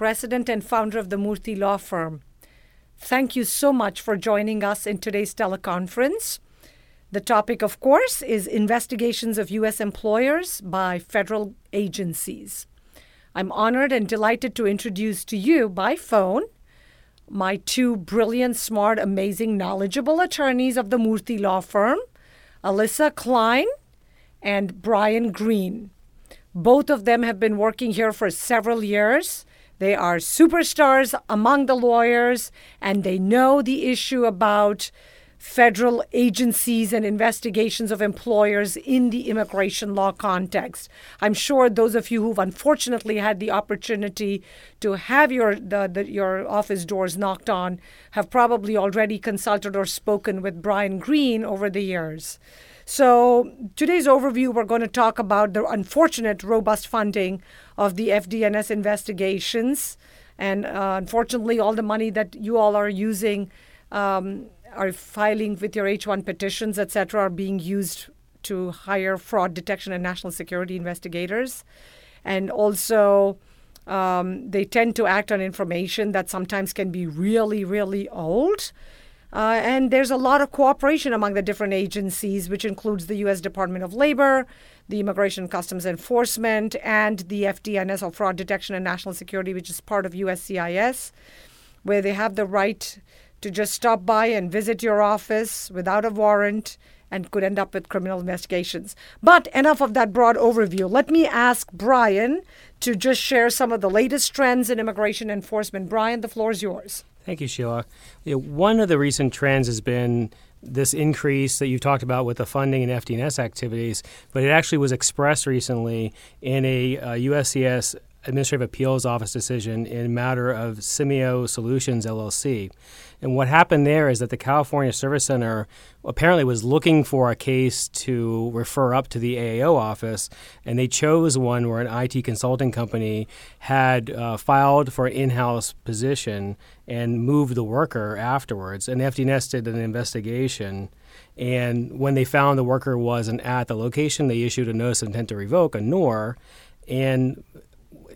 president and founder of the Murthy Law Firm. Thank you so much for joining us in today's teleconference. The topic, of course, is investigations of U.S. employers by federal agencies. I'm honored and delighted to introduce to you by phone my two brilliant, smart, amazing, knowledgeable attorneys of the Murthy Law Firm, Alyssa Klein and Brian Green. Both of them have been working here for several years they are superstars among the lawyers, and they know the issue about federal agencies and investigations of employers in the immigration law context. I'm sure those of you who've unfortunately had the opportunity to have your the, the, your office doors knocked on have probably already consulted or spoken with Brian Green over the years. So, today's overview, we're going to talk about the unfortunate robust funding of the FDNS investigations. And uh, unfortunately, all the money that you all are using, um, are filing with your H1 petitions, et cetera, are being used to hire fraud detection and national security investigators. And also, um, they tend to act on information that sometimes can be really, really old. Uh, and there's a lot of cooperation among the different agencies, which includes the U.S. Department of Labor, the Immigration Customs Enforcement, and the FDNS, or Fraud Detection and National Security, which is part of USCIS, where they have the right to just stop by and visit your office without a warrant and could end up with criminal investigations. But enough of that broad overview. Let me ask Brian to just share some of the latest trends in immigration enforcement. Brian, the floor is yours. Thank you, Sheila. You know, one of the recent trends has been this increase that you talked about with the funding and FDNS activities, but it actually was expressed recently in a uh, USCIS Administrative Appeals Office decision in matter of Simeio Solutions LLC. And what happened there is that the California Service Center apparently was looking for a case to refer up to the AAO office, and they chose one where an IT consulting company had uh, filed for an in house position and moved the worker afterwards. And FDNS did an investigation. And when they found the worker wasn't at the location, they issued a notice of intent to revoke, a NOR. And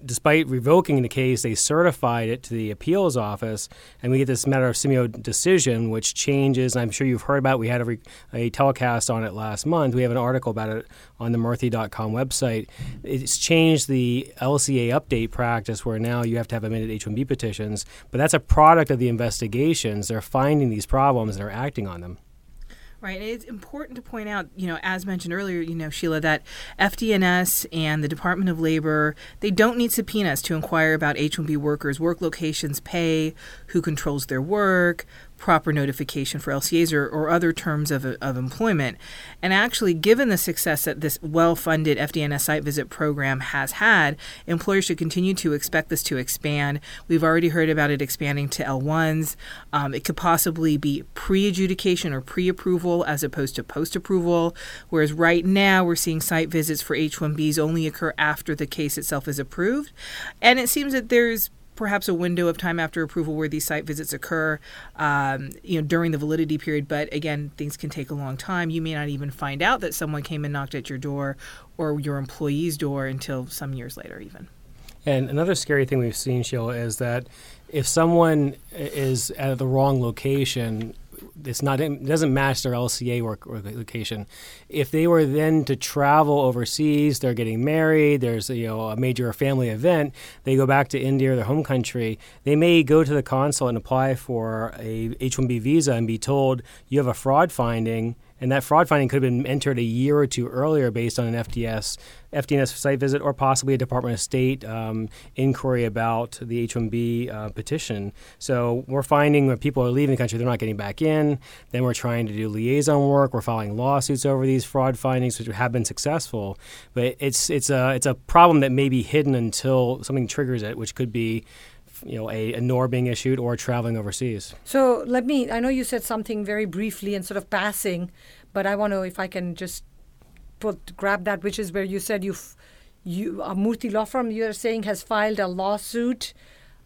despite revoking the case, they certified it to the appeals office, and we get this matter of Simeio decision, which changes. I'm sure you've heard about. It. We had a, re- a telecast on it last month. We have an article about it on the Murthy.com website. It's changed the LCA update practice, where now you have to have amended H-1B petitions. But that's a product of the investigations. They're finding these problems and are acting on them. Right. It's important to point out, you know, as mentioned earlier, you know, Sheila, that FDNS and the Department of Labor, they don't need subpoenas to inquire about H 1B workers' work locations, pay, who controls their work, proper notification for LCAs or, or other terms of, of employment. And actually, given the success that this well funded FDNS site visit program has had, employers should continue to expect this to expand. We've already heard about it expanding to L1s. Um, it could possibly be pre adjudication or pre approval as opposed to post approval, whereas right now we're seeing site visits for H 1Bs only occur after the case itself is approved. And it seems that there's perhaps a window of time after approval where these site visits occur, um, you know, during the validity period. But again, things can take a long time. You may not even find out that someone came and knocked at your door or your employee's door until some years later, even. And another scary thing we've seen, Sheila, is that if someone is at the wrong location, it's not it doesn't match their LCA work, location. If they were then to travel overseas, they're getting married. There's you know a major family event. They go back to India or their home country. They may go to the consulate and apply for a H-1B visa and be told you have a fraud finding and that fraud finding could have been entered a year or two earlier based on an FDS, FDNS site visit or possibly a Department of State um, inquiry about the H-1B uh, petition. So we're finding when people are leaving the country, they're not getting back in. Then we're trying to do liaison work. We're filing lawsuits over these fraud findings, which have been successful. But it's it's a it's a problem that may be hidden until something triggers it, which could be you know a, a NOR being issued or traveling overseas. So let me. I know you said something very briefly and sort of passing, but I want to if I can just put grab that, which is where you said you've you a Murthy law firm you're saying has filed a lawsuit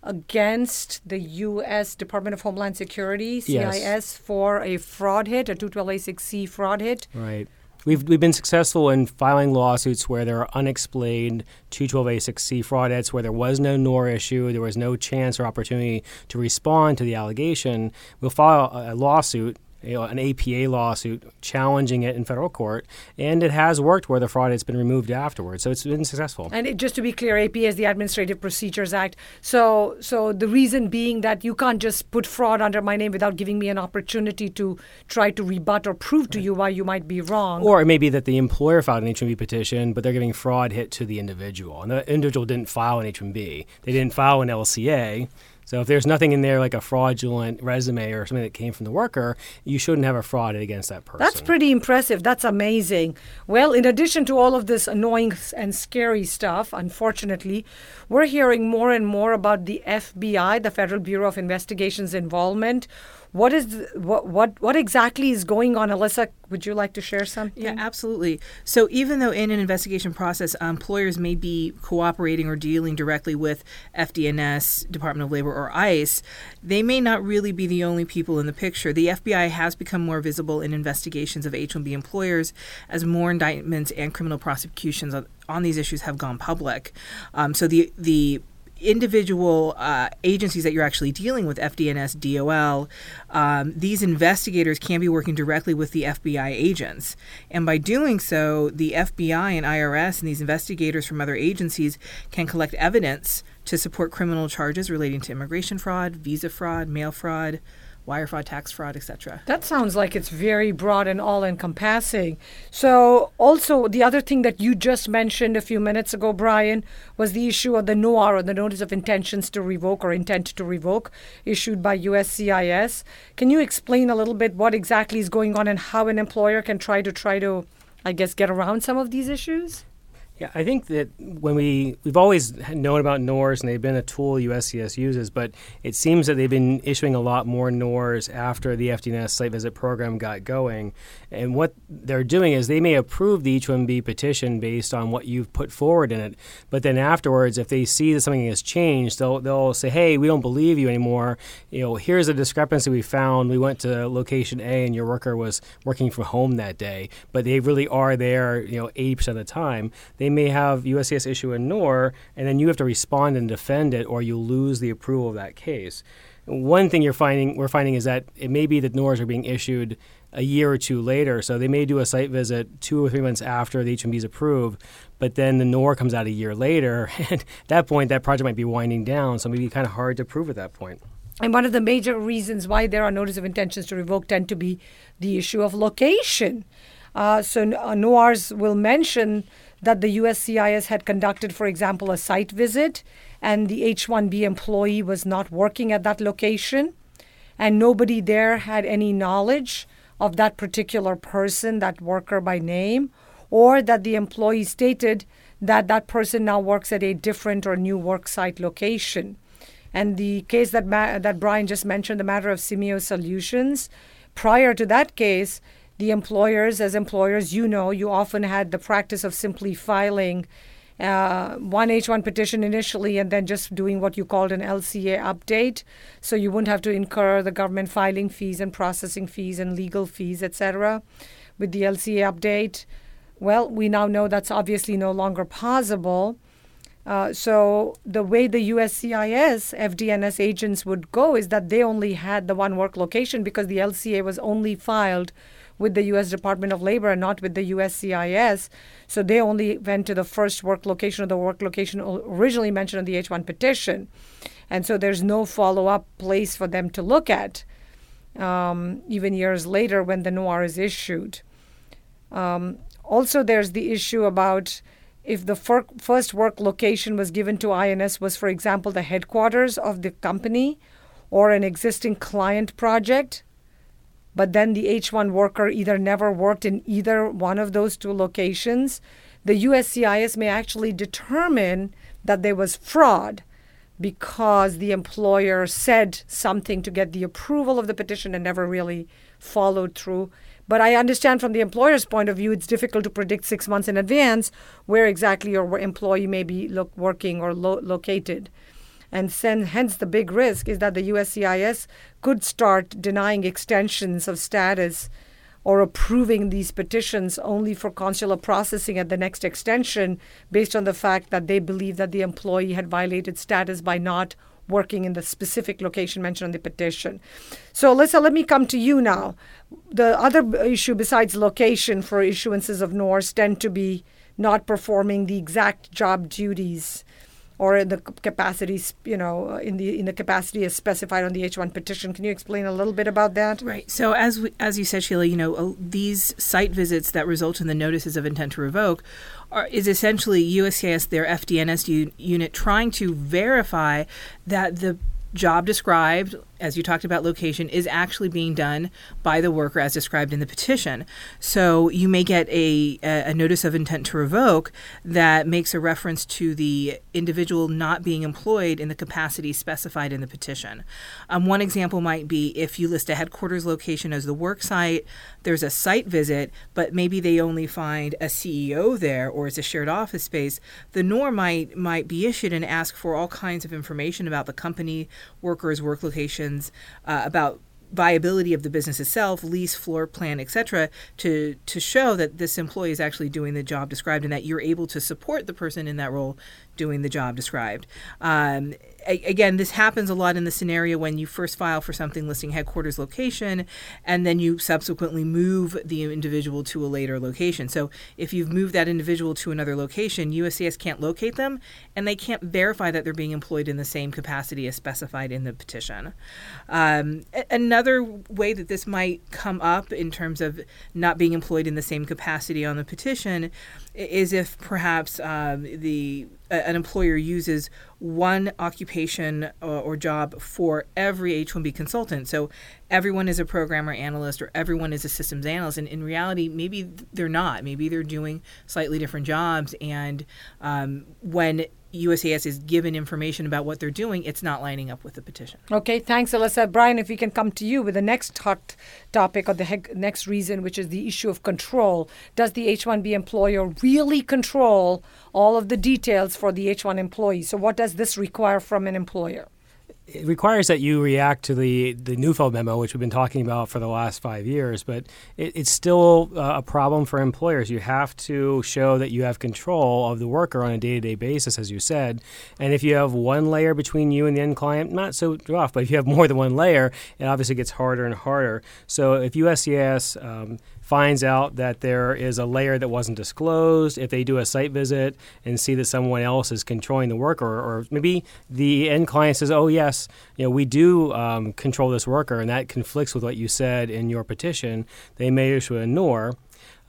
against the U.S. Department of Homeland Security CIS Yes. for a fraud hit, a 212A6C fraud hit. Right. We've, we've been successful in filing lawsuits where there are unexplained 212A6C fraud hits, where there was no NOR issue, there was no chance or opportunity to respond to the allegation. We'll file a, a lawsuit, you know, an APA lawsuit, challenging it in federal court, and it has worked where the fraud has been removed afterwards. So it's been successful. And it, just to be clear, APA is the Administrative Procedures Act. So, so the reason being that you can't just put fraud under my name without giving me an opportunity to try to rebut or prove to you why you might be wrong. Or it may be that the employer filed an H-1B petition, but they're giving fraud hit to the individual, and the individual didn't file an H-1B. They didn't file an LCA. So if there's nothing in there like a fraudulent resume or something that came from the worker, you shouldn't have a fraud against that person. That's pretty impressive. That's amazing. Well, in addition to all of this annoying and scary stuff, unfortunately, we're hearing more and more about the FBI, the Federal Bureau of Investigation's involvement. What is what what what exactly is going on, Alyssa? Would you like to share something? Yeah, absolutely. So even though in an investigation process, uh, employers may be cooperating or dealing directly with FDNS, Department of Labor, or ICE, they may not really be the only people in the picture. The FBI has become more visible in investigations of H-1B employers as more indictments and criminal prosecutions on, on these issues have gone public. Um, so the the individual uh, agencies that you're actually dealing with, FDNS, DOL, um, these investigators can be working directly with the FBI agents. And by doing so, the FBI and IRS and these investigators from other agencies can collect evidence to support criminal charges relating to immigration fraud, visa fraud, mail fraud, wire fraud, tax fraud, etc. That sounds like it's very broad and all encompassing. So, also, the other thing that you just mentioned a few minutes ago, Brian, was the issue of the NOR, or the Notice of Intentions to Revoke or Intent to Revoke, issued by USCIS. Can you explain a little bit what exactly is going on and how an employer can try to try to, I guess, get around some of these issues? Yeah, I think that when we we've always known about NORs and they've been a tool USCS uses, but it seems that they've been issuing a lot more NORs after the FDNS site visit program got going. And what they're doing is they may approve the H-1B petition based on what you've put forward in it, but then afterwards, if they see that something has changed, they'll they'll say, "Hey, we don't believe you anymore. You know, here's a discrepancy we found. We went to location A, and your worker was working from home that day, but they really are there. You know, 80% of the time. They may have USCIS issue a NOR, and then you have to respond and defend it, or you lose the approval of that case. One thing you're finding we're finding is that it may be that NORs are being issued a year or two later, so they may do a site visit two or three months after the H-1B is approved, but then the NOR comes out a year later, and at that point that project might be winding down, so it may be kind of hard to prove at that point. And one of the major reasons why there are notice of intentions to revoke tend to be the issue of location. Uh, so uh, NORs will mention that the USCIS had conducted, for example, a site visit, and the H-1B employee was not working at that location, and nobody there had any knowledge of that particular person, that worker by name, or that the employee stated that that person now works at a different or new work site location. And the case that Ma- that Brian just mentioned, the matter of Simeio Solutions, prior to that case, the employers, as employers, you know, you often had the practice of simply filing uh, one H1 petition initially and then just doing what you called an LCA update. So you wouldn't have to incur the government filing fees and processing fees and legal fees, etc. With the LCA update, well, we now know that's obviously no longer possible. Uh, so the way the USCIS FDNS agents would go is that they only had the one work location because the LCA was only filed with the U.S. Department of Labor and not with the USCIS. So they only went to the first work location or the work location originally mentioned on the H-1 petition, and so there's no follow-up place for them to look at, um, even years later when the NOIR is issued. Um, also, there's the issue about if the fir- first work location was given to INS was, for example, the headquarters of the company or an existing client project, but then the H1 worker either never worked in either one of those two locations, the USCIS may actually determine that there was fraud because the employer said something to get the approval of the petition and never really followed through. But I understand from the employer's point of view, it's difficult to predict six months in advance where exactly your employee may be lo- working or lo- located. And sen- hence, the big risk is that the USCIS could start denying extensions of status or approving these petitions only for consular processing at the next extension based on the fact that they believe that the employee had violated status by not working in the specific location mentioned on the petition. So, Alyssa, let me come to you now. The other issue besides location for issuances of NORS tend to be not performing the exact job duties or in the capacities, you know, in the in the capacity as specified on the H1 petition. Can you explain a little bit about that? Right. So as we, as you said, Sheila, you know, these site visits that result in the notices of intent to revoke are, is essentially USCIS, their FDNS unit, trying to verify that the job described, as you talked about location, is actually being done by the worker as described in the petition. So you may get a, a notice of intent to revoke that makes a reference to the individual not being employed in the capacity specified in the petition. Um, one example might be if you list a headquarters location as the work site, there's a site visit, but maybe they only find a CEO there or it's a shared office space. The NOR might might be issued and ask for all kinds of information about the company, workers, work locations, uh, about viability of the business itself, lease, floor plan, etc., to to show that this employee is actually doing the job described and that you're able to support the person in that role doing the job described. Um, a- again, this happens a lot in the scenario when you first file for something listing headquarters location, and then you subsequently move the individual to a later location. So if you've moved that individual to another location, USCIS can't locate them, and they can't verify that they're being employed in the same capacity as specified in the petition. Um, a- another way that this might come up in terms of not being employed in the same capacity on the petition is if perhaps um, the an employer uses one occupation or, uh, or, job for every H-1B consultant. So everyone is a programmer analyst or everyone is a systems analyst. And in reality, maybe they're not. Maybe they're doing slightly different jobs. And um, when USCIS is given information about what they're doing, it's not lining up with the petition. Okay, thanks, Alyssa. Brian, if we can come to you with the next hot topic or the he- next reason, which is the issue of control. Does the H 1B employer really control all of the details for the H 1 employee? So, what does this require from an employer? It requires that you react to the the Neufeld memo, which we've been talking about for the last five years. But it, it's still uh, a problem for employers. You have to show that you have control of the worker on a day to day basis, as you said. And if you have one layer between you and the end client, not so rough. But if you have more than one layer, it obviously gets harder and harder. So if USCIS um, finds out that there is a layer that wasn't disclosed, if they do a site visit and see that someone else is controlling the worker, or maybe the end client says, "Oh yes, you know we do um, control this worker," and that conflicts with what you said in your petition, they may issue a NOR.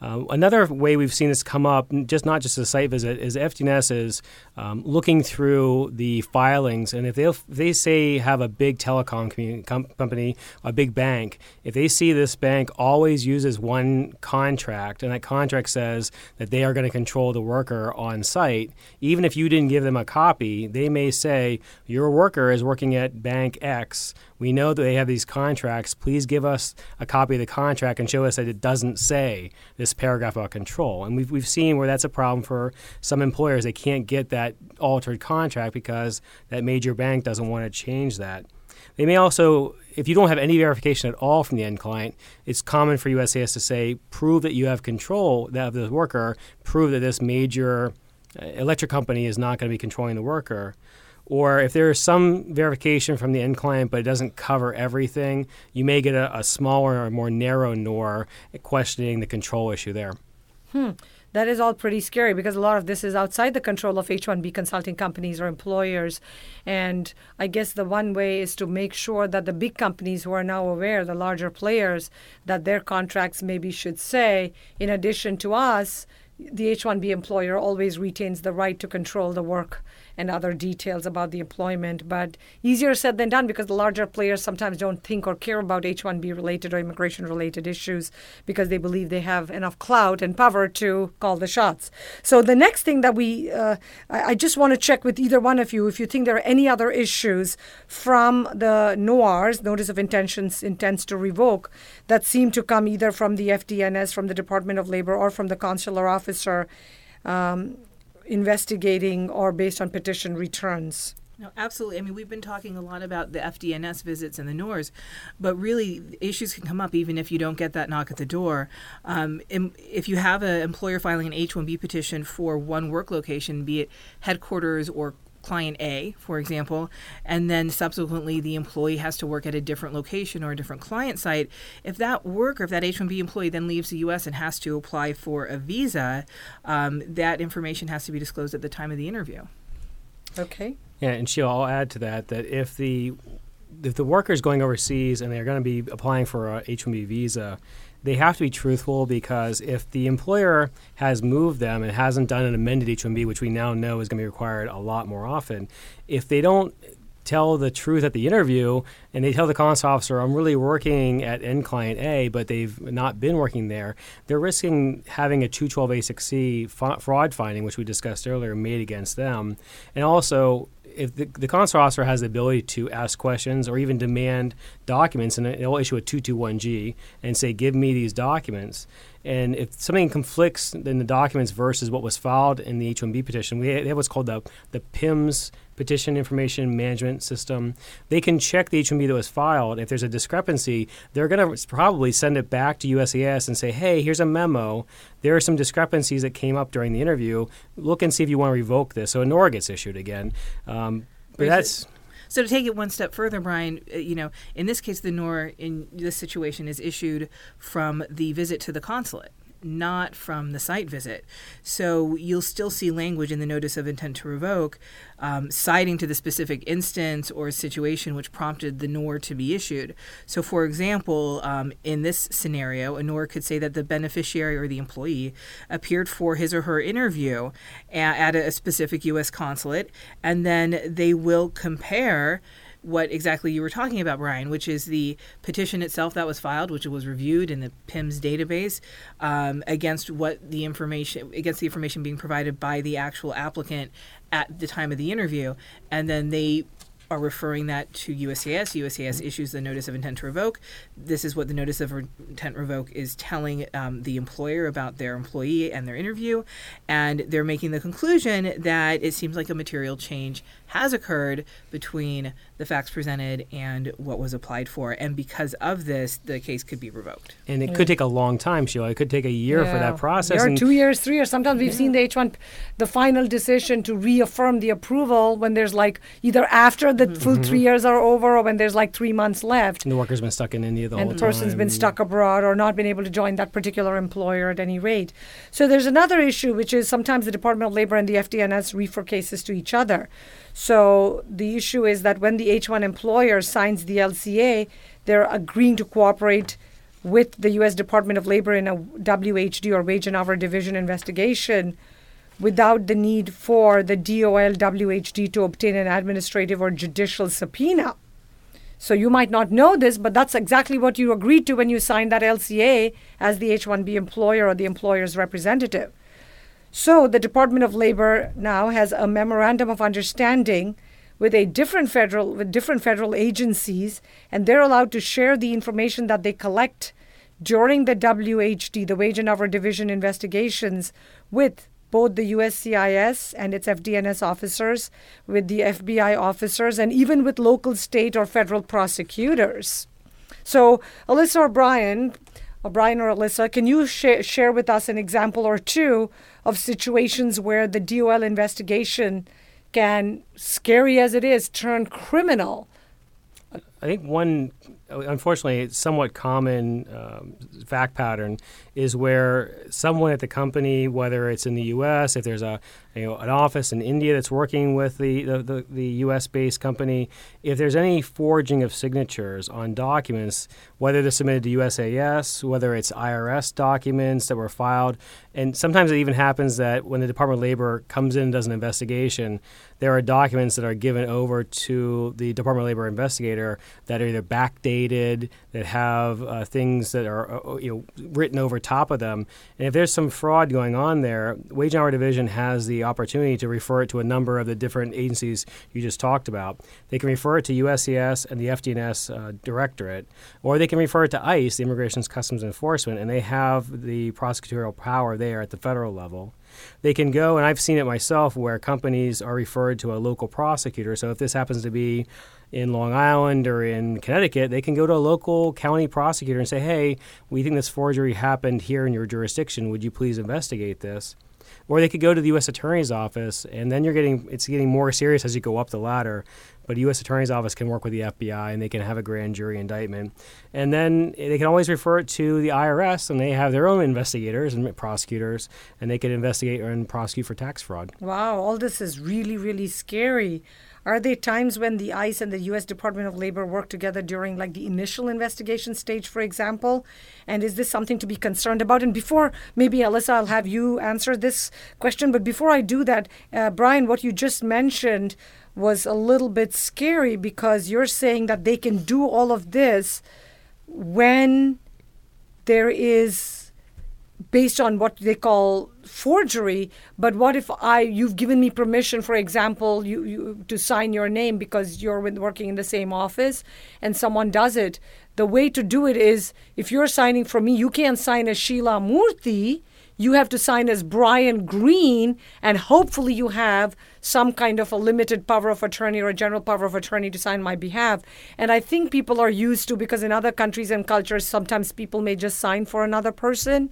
Uh, another way we've seen this come up, just not just a site visit, is FDNS is um, looking through the filings, and if they if they say have a big telecom com- company, a big bank, if they see this bank always uses one contract, and that contract says that they are going to control the worker on site, even if you didn't give them a copy, they may say your worker is working at Bank X we know that they have these contracts. Please give us a copy of the contract and show us that it doesn't say this paragraph about control. And we've, we've seen where that's a problem for some employers. They can't get that altered contract because that major bank doesn't want to change that. They may also, if you don't have any verification at all from the end client, it's common for USCIS to say, prove that you have control of the worker, prove that this major uh, electric company is not going to be controlling the worker. Or if there is some verification from the end client, but it doesn't cover everything, you may get a, a smaller or more narrow NOR questioning the control issue there. Hmm. That is all pretty scary because a lot of this is outside the control of H 1B consulting companies or employers. And I guess the one way is to make sure that the big companies who are now aware, the larger players, that their contracts maybe should say, in addition to us, the H 1B employer always retains the right to control the work and other details about the employment. But easier said than done because the larger players sometimes don't think or care about H 1B related or immigration related issues because they believe they have enough clout and power to call the shots. So the next thing that we, uh, I, I just want to check with either one of you if you think there are any other issues from the NORs, Notice of Intentions, Intents to Revoke, that seem to come either from the FDNS, from the Department of Labor, or from the consular officer um, investigating or based on petition returns. No, absolutely. I mean, we've been talking a lot about the FDNS visits and the NORs, but really issues can come up even if you don't get that knock at the door. Um, if you have an employer filing an H-1B petition for one work location, be it headquarters or client A, for example, and then subsequently the employee has to work at a different location or a different client site, if that worker, if that H 1B employee then leaves the U.S. and has to apply for a visa, um, that information has to be disclosed at the time of the interview. Okay. Yeah, and Sheila, I'll add to that that if the if the worker is going overseas and they're going to be applying for a H-1B visa, they have to be truthful because if the employer has moved them and hasn't done an amended H-1B, which we now know is going to be required a lot more often, if they don't tell the truth at the interview and they tell the consular officer, I'm really working at end client A, but they've not been working there, they're risking having a 212A6C fraud finding, which we discussed earlier, made against them. And also, if the, the consular officer has the ability to ask questions or even demand documents, and they'll issue a 221G and say, "Give me these documents." And if something conflicts in the documents versus what was filed in the H-1B petition, we have what's called the the PIMS petition information management system. They can check the H-1B that was filed. If there's a discrepancy, they're going to probably send it back to USCIS and say, "Hey, here's a memo. There are some discrepancies that came up during the interview. Look and see if you want to revoke this." So a NOR gets issued again. Um, but that's. So to take it one step further, Brian, uh, you know, in this case, the NOR in this situation is issued from the visit to the consulate not from the site visit. So you'll still see language in the notice of intent to revoke um, citing to the specific instance or situation which prompted the NOR to be issued. So, for example, um, in this scenario, a NOR could say that the beneficiary or the employee appeared for his or her interview at, at a specific U.S. consulate, and then they will compare what exactly you were talking about, Brian, which is the petition itself that was filed, which was reviewed in the PIMS database, um, against what the information against the information being provided by the actual applicant at the time of the interview, and then they are referring that to USCIS. USCIS issues the notice of intent to revoke. This is what the notice of intent revoke is telling um, the employer about their employee and their interview, and they're making the conclusion that it seems like a material change has occurred between the facts presented and what was applied for. And because of this, the case could be revoked. And it could take a long time, Sheila. It could take a year yeah. for that process. Year, two years, three years. Sometimes we've yeah. seen the H1, the final decision to reaffirm the approval when there's like either after the mm-hmm. full three years are over or when there's like three months left. And the worker's been stuck in India the and whole time. And the person's been stuck abroad or not been able to join that particular employer at any rate. So there's another issue, which is sometimes the Department of Labor and the FDNS refer cases to each other. So the issue is that when the H1 employer signs the LCA, they're agreeing to cooperate with the U.S. Department of Labor in a WHD or Wage and Hour Division investigation without the need for the DOL WHD to obtain an administrative or judicial subpoena. So you might not know this, but that's exactly what you agreed to when you signed that LCA as the H 1B employer or the employer's representative. So the Department of Labor now has a memorandum of understanding with a different federal with different federal agencies and they're allowed to share the information that they collect during the WHD, the Wage and Hour Division investigations with both the USCIS and its FDNS officers, with the FBI officers, and even with local, state, or federal prosecutors. So, Alyssa or Brian, Brian or Alyssa, can you sh- share with us an example or two of situations where the DOL investigation can, scary as it is, turn criminal? I think one, unfortunately, it's somewhat common um, fact pattern is where someone at the company, whether it's in the U.S., if there's a you know, an office in India that's working with the, the, the, the U.S. based company, if there's any forging of signatures on documents, whether they're submitted to USAS, whether it's IRS documents that were filed, and sometimes it even happens that when the Department of Labor comes in and does an investigation, there are documents that are given over to the Department of Labor investigator that are either backdated, that have uh, things that are uh, you know written over top of them. And if there's some fraud going on there, Wage and Hour Division has the opportunity to refer it to a number of the different agencies you just talked about. They can refer it to USCIS and the FDNS uh, Directorate, or they can refer it to ICE, the Immigration Customs Enforcement, and they have the prosecutorial power there at the federal level they can go, and I've seen it myself, where companies are referred to a local prosecutor. So if this happens to be in Long Island or in Connecticut, they can go to a local county prosecutor and say, hey, we think this forgery happened here in your jurisdiction. Would you please investigate this? Or they could go to the U.S. Attorney's Office, and then you're getting it's getting more serious as you go up the ladder. But a U.S. Attorney's Office can work with the FBI, and they can have a grand jury indictment, and then they can always refer it to the IRS, and they have their own investigators and prosecutors, and they can investigate and prosecute for tax fraud. Wow, all this is really really scary. Are there times when the ICE and the U.S. Department of Labor work together during like the initial investigation stage, for example? And is this something to be concerned about? And before, maybe Alyssa, I'll have you answer this question. But before I do that, uh, Brian, what you just mentioned was a little bit scary because you're saying that they can do all of this when there is based on what they call forgery but what if i you've given me permission for example you, you to sign your name because you're working in the same office and someone does it. The way to do it is if you're signing for me you can't sign as sheila murthy. You have to sign as brian green and hopefully you have some kind of a limited power of attorney or a general power of attorney to sign my behalf. And i think people are used to because in other countries and cultures sometimes people may just sign for another person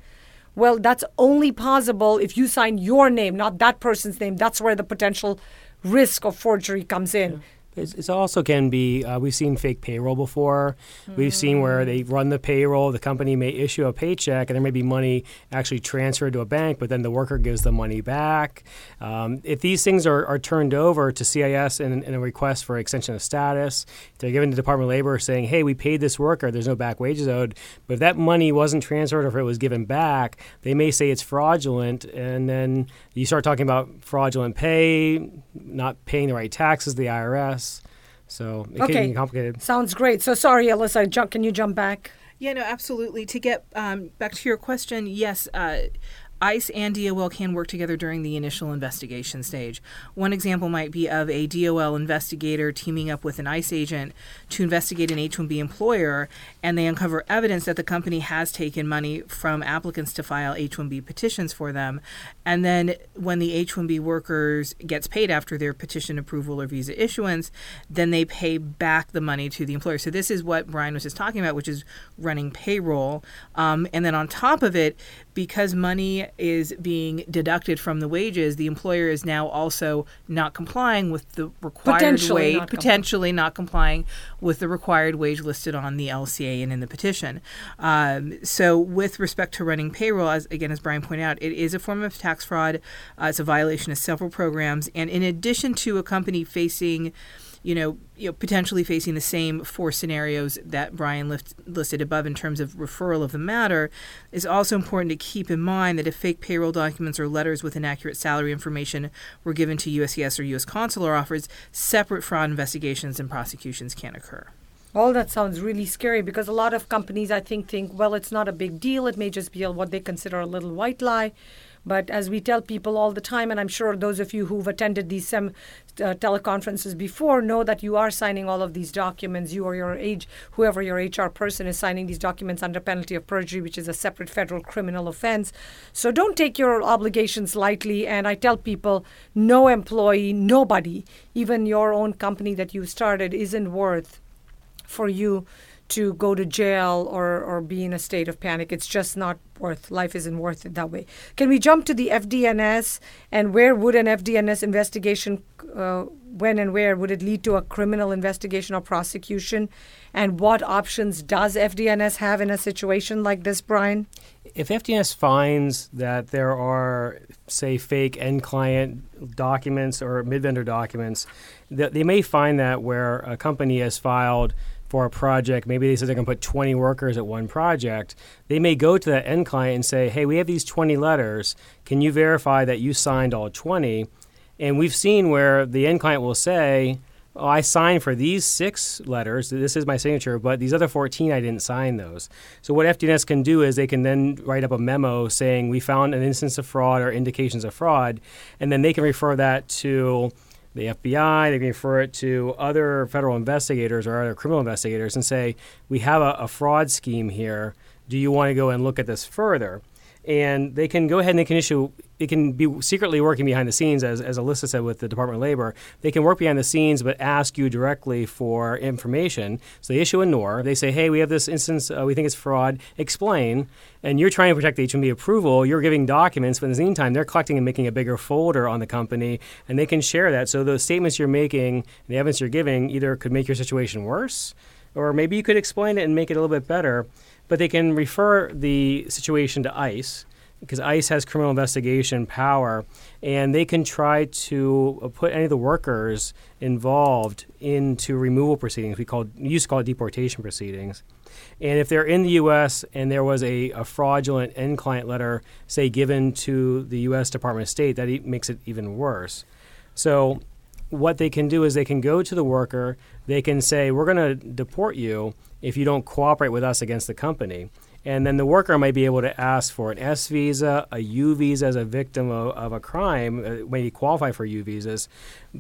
well, that's only possible if you sign your name, not that person's name. That's where the potential risk of forgery comes in. Yeah. It also can be, uh, we've seen fake payroll before. Mm. We've seen where they mm. run the payroll, the company may issue a paycheck, and there may be money actually transferred to a bank, but then the worker gives the money back. Um, if these things are, are, turned over to CIS in, in, a request for extension of status, they're given to the Department of Labor saying, hey, we paid this worker, there's no back wages owed. But if that money wasn't transferred or if it was given back, they may say it's fraudulent, and then you start talking about fraudulent pay, not paying the right taxes, the IRS. So it okay. can be complicated. Sounds great. So sorry, Alyssa. Jump, can you jump back? Yeah, no, absolutely. To get um, back to your question, yes, uh, ICE and DOL can work together during the initial investigation stage. One example might be of a DOL investigator teaming up with an ICE agent to investigate an H 1B employer, and they uncover evidence that the company has taken money from applicants to file H 1B petitions for them. And then when the H 1B workers gets paid after their petition approval or visa issuance, then they pay back the money to the employer. So this is what Brian was just talking about, which is running payroll. Um, and then on top of it, because money is being deducted from the wages, the employer is now also not complying with the required potentially wage, not potentially not complying with the required wage listed on the LCA and in the petition. Um, so, with respect to running payroll, as again as Brian pointed out, it is a form of tax fraud. Uh, it's a violation of several programs, and in addition to a company facing you know, you know, potentially facing the same four scenarios that Brian listed above in terms of referral of the matter, is also important to keep in mind that if fake payroll documents or letters with inaccurate salary information were given to USCIS or U.S. consular offers, separate fraud investigations and prosecutions can occur. All that sounds really scary because a lot of companies, I think, think, well, it's not a big deal. It may just be what they consider a little white lie. But as we tell people all the time, and I'm sure those of you who've attended these sem- uh, teleconferences before know that you are signing all of these documents. You or your age, whoever your HR person is signing these documents under penalty of perjury, which is a separate federal criminal offense. So don't take your obligations lightly. And I tell people, no employee, nobody, even your own company that you started, isn't worth for you to go to jail or, or be in a state of panic. It's just not worth life isn't worth it that way. Can we jump to the FDNS and where would an FDNS investigation uh, when and where would it lead to a criminal investigation or prosecution? And what options does FDNS have in a situation like this, Brian? If FDNS finds that there are, say, fake end client documents or mid vendor documents, they may find that where a company has filed for a project, maybe they said they're going to put 20 workers at one project, they may go to that end client and say, hey, we have these 20 letters. Can you verify that you signed all 20? And we've seen where the end client will say, oh, I signed for these six letters. This is my signature, but these other 14, I didn't sign those. So, what FDNS can do is they can then write up a memo saying, we found an instance of fraud or indications of fraud, and then they can refer that to the FBI, they can refer it to other federal investigators or other criminal investigators and say, we have a, a fraud scheme here. Do you want to go and look at this further? And they can go ahead and they can issue it can be secretly working behind the scenes as, as alyssa said with the department of labor. They can work behind the scenes but ask you directly for information. So they issue a nor they say hey we have this instance uh, we think it's fraud. Explain. And you're trying to protect the h1b approval. You're giving documents but in the meantime they're collecting and making a bigger folder on the company and they can share that. So the statements you're making the evidence you're giving either could make your situation worse or maybe you could explain it and make it a little bit better but they can refer the situation to ICE because ICE has criminal investigation power, and they can try to put any of the workers involved into removal proceedings. We call used to call it deportation proceedings. And if they're in the U.S. and there was a, a fraudulent end client letter, say, given to the U.S. Department of State, that e- makes it even worse. So, what they can do is they can go to the worker, they can say, We're going to deport you if you don't cooperate with us against the company. And then the worker might be able to ask for an S visa, a U visa as a victim of, of a crime, uh, maybe qualify for U visas.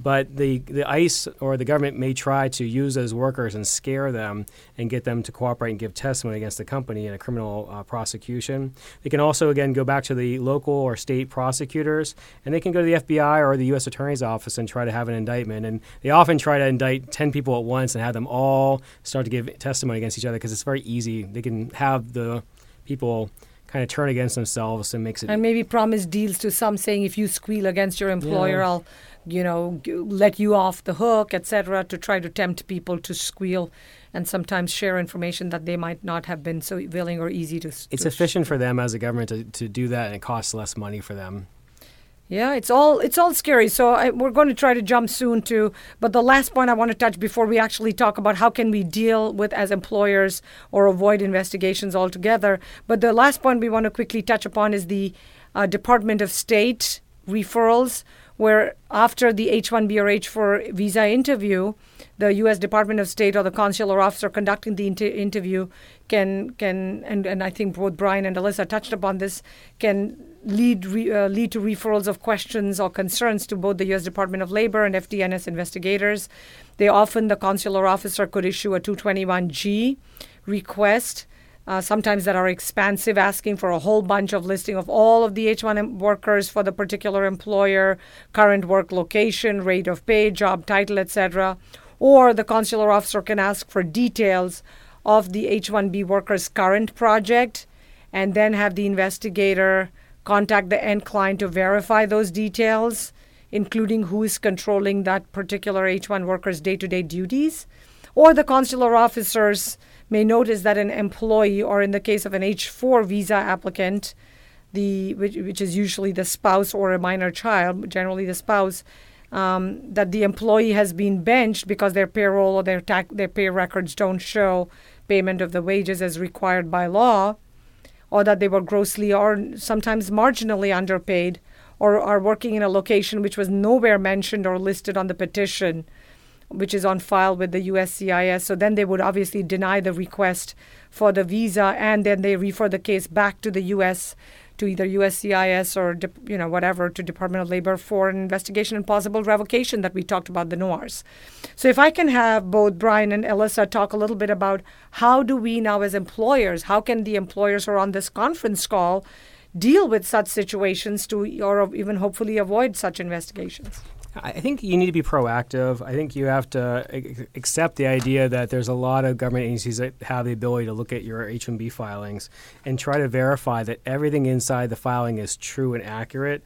But the, the ICE or the government may try to use those workers and scare them and get them to cooperate and give testimony against the company in a criminal uh, prosecution. They can also, again, go back to the local or state prosecutors and they can go to the FBI or the U.S. Attorney's Office and try to have an indictment. And they often try to indict 10 people at once and have them all start to give testimony against each other because it's very easy. They can have the people kind of turn against themselves and makes it and maybe promise deals to some saying if you squeal against your employer yeah. i'll you know let you off the hook etc to try to tempt people to squeal and sometimes share information that they might not have been so willing or easy to it's to efficient sh- for them as a government to, to do that and it costs less money for them yeah, it's all it's all scary. So I, we're going to try to jump soon to. But the last point I want to touch before we actually talk about how can we deal with as employers or avoid investigations altogether. But the last point we want to quickly touch upon is the uh, Department of State referrals, where after the H-1B or H-4 visa interview, the U.S. Department of State or the consular officer conducting the inter- interview can can and, and I think both Brian and Alyssa touched upon this can lead re, uh, lead to referrals of questions or concerns to both the U.S. Department of Labor and FDNS investigators. They often the consular officer could issue a 221G request. Uh, sometimes that are expansive, asking for a whole bunch of listing of all of the H1 workers for the particular employer, current work location, rate of pay, job title, etc or the consular officer can ask for details of the H 1B worker's current project and then have the investigator contact the end client to verify those details, including who is controlling that particular H 1 worker's day to day duties. Or the consular officers may notice that an employee, or in the case of an H 4 visa applicant, the, which, which is usually the spouse or a minor child, generally the spouse, um, that the employee has been benched because their payroll or their tax, their pay records don't show payment of the wages as required by law, or that they were grossly or sometimes marginally underpaid, or are working in a location which was nowhere mentioned or listed on the petition, which is on file with the USCIS. So then they would obviously deny the request for the visa, and then they refer the case back to the U.S to either USCIS or you know whatever to Department of Labor for an investigation and possible revocation that we talked about the NORs. So if I can have both Brian and Alyssa talk a little bit about how do we now as employers, how can the employers who are on this conference call deal with such situations to or even hopefully avoid such investigations? I think you need to be proactive. I think you have to accept the idea that there's a lot of government agencies that have the ability to look at your H-1B filings and try to verify that everything inside the filing is true and accurate.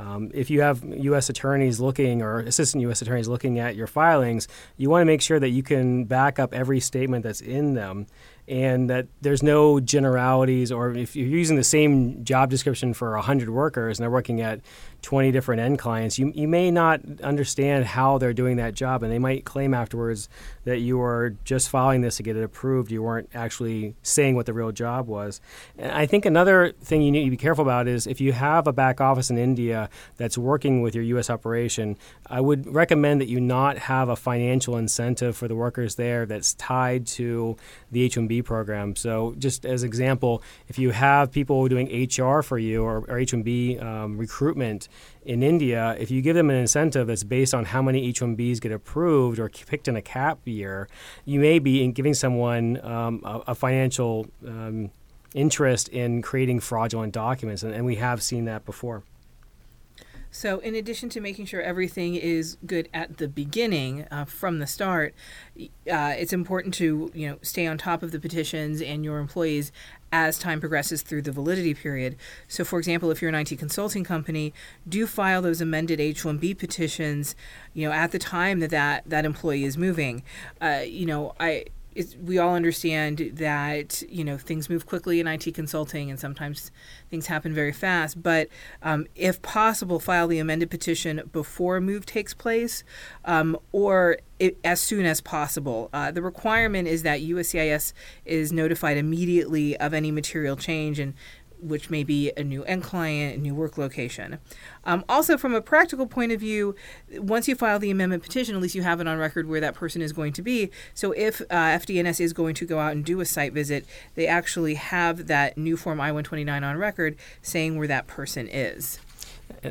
Um, if you have U.S. attorneys looking or assistant U.S. attorneys looking at your filings, you want to make sure that you can back up every statement that's in them and that there's no generalities or if you're using the same job description for 100 workers and they're working at 20 different end clients, you, you may not understand how they're doing that job, and they might claim afterwards that you were just filing this to get it approved. You weren't actually saying what the real job was. And I think another thing you need to be careful about is if you have a back office in India that's working with your U.S. operation, I would recommend that you not have a financial incentive for the workers there that's tied to the H-1B program. So, just as example, if you have people doing HR for you or, or H-1B um, recruitment in India, if you give them an incentive that's based on how many H-1Bs get approved or picked in a cap year, you may be giving someone um, a, a, financial um, interest in creating fraudulent documents, and, and we have seen that before. So, in addition to making sure everything is good at the beginning, uh, from the start, uh, it's important to you know stay on top of the petitions and your employees as time progresses through the validity period. So, for example, if you're an IT consulting company, do file those amended H-1B petitions, you know, at the time that that, that employee is moving. Uh, you know, I we all understand that you know things move quickly in IT consulting, and sometimes things happen very fast. But um, if possible, file the amended petition before a move takes place, um, or it, as soon as possible. Uh, the requirement is that USCIS is notified immediately of any material change, and which may be a new end client, a new work location. Um, also, from a practical point of view, once you file the amendment petition, at least you have it on record where that person is going to be. So, if uh, FDNS is going to go out and do a site visit, they actually have that new Form I 129 on record saying where that person is.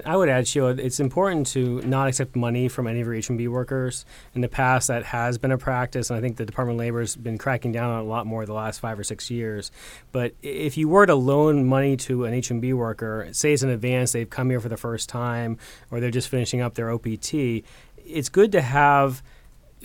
I would add, Sheila, it's important to not accept money from any of your H-1B workers. In the past, that has been a practice, and I think the Department of Labor has been cracking down on a lot more the last five or six years. But if you were to loan money to an H-1B worker, say it's in advance, they've come here for the first time, or they're just finishing up their OPT, it's good to have –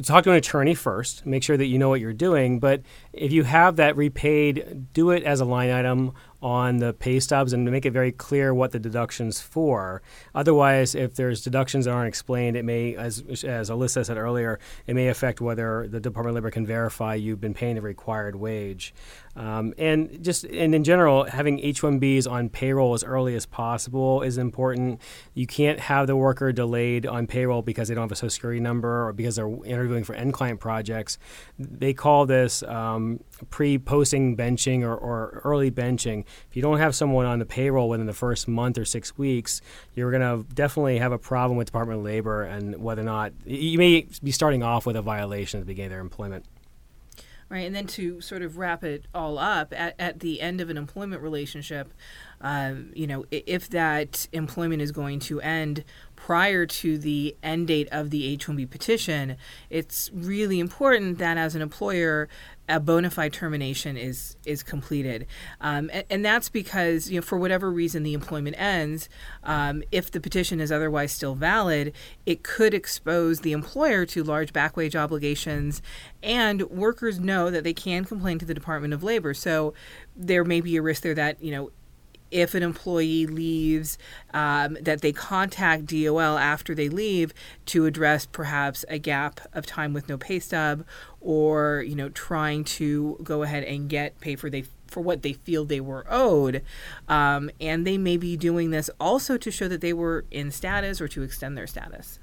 talk to an attorney first, make sure that you know what you're doing. But if you have that repaid, do it as a line item on the pay stubs and make it very clear what the deductions for. Otherwise, if there's deductions that aren't explained, it may, as as Alyssa said earlier, it may affect whether the Department of Labor can verify you've been paying the required wage. Um, and just and in general, having H-1Bs on payroll as early as possible is important. You can't have the worker delayed on payroll because they don't have a social security number or because they're interviewing for end client projects. They call this um, pre-posting benching or, or early benching. If you don't have someone on the payroll within the first month or six weeks, you're going to definitely have a problem with Department of Labor and whether or not you may be starting off with a violation at the beginning of their employment. Right, and then to sort of wrap it all up, at, at the end of an employment relationship, um, you know, if that employment is going to end prior to the end date of the H 1B petition, it's really important that as an employer, a bona fide termination is is completed, um, and, and, that's because you know for whatever reason the employment ends, um, if the petition is otherwise still valid, it could expose the employer to large back wage obligations, and workers know that they can complain to the Department of Labor. So there may be a risk there that you know if an employee leaves, um, that they contact DOL after they leave to address perhaps a gap of time with no pay stub, or you know trying to go ahead and get pay for they for what they feel they were owed, um, and they may be doing this also to show that they were in status or to extend their status.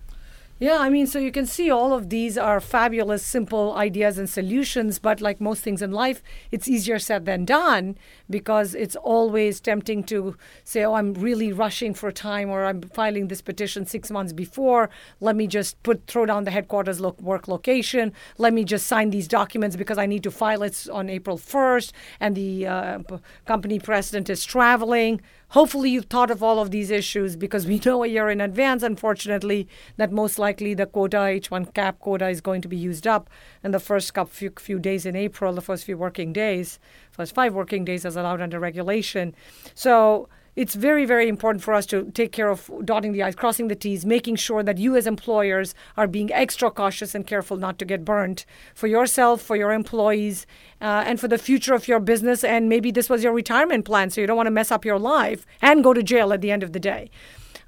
Yeah, I mean, so you can see all of these are fabulous, simple ideas and solutions, but like most things in life, it's easier said than done because it's always tempting to say, oh, I'm really rushing for time or I'm filing this petition six months before. Let me just put throw down the headquarters lo- work location. Let me just sign these documents because I need to file it on April 1st and the uh, p- company president is traveling. Hopefully, you've thought of all of these issues because we know a year in advance, unfortunately, that most likely the quota, H1 cap quota, is going to be used up in the first few, few days in April, the first few working days, first five working days as allowed under regulation. So, it's very, very important for us to take care of dotting the I's, crossing the T's, making sure that you as employers are being extra cautious and careful not to get burnt for yourself, for your employees, uh, and for the future of your business. And maybe this was your retirement plan, so you don't want to mess up your life and go to jail at the end of the day.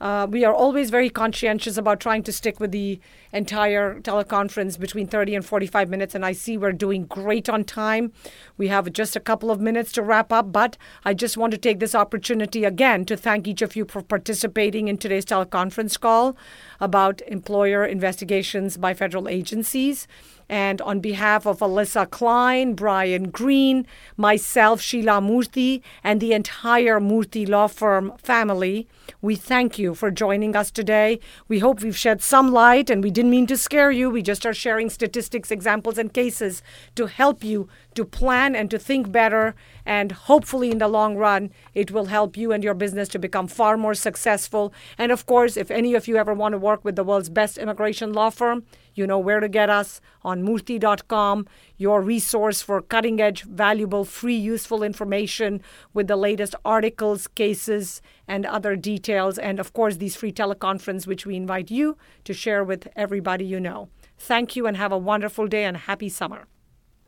Uh, we are always very conscientious about trying to stick with the entire teleconference between 30 and 45 minutes, and I see we're doing great on time. We have just a couple of minutes to wrap up, but I just want to take this opportunity again to thank each of you for participating in today's teleconference call about employer investigations by federal agencies. And on behalf of Alyssa Klein, Brian Green, myself, Sheila Murthy, and the entire Murthy Law Firm family, we thank you for joining us today. We hope we've shed some light, and we didn't mean to scare you. We just are sharing statistics, examples, and cases to help you to plan and to think better. And hopefully, in the long run, it will help you and your business to become far more successful. And of course, if any of you ever want to work with the world's best immigration law firm, you know where to get us on murthy.com, your resource for cutting edge, valuable, free, useful information with the latest articles, cases, and other details. And of course, these free teleconference, which we invite you to share with everybody you know. Thank you and have a wonderful day and happy summer.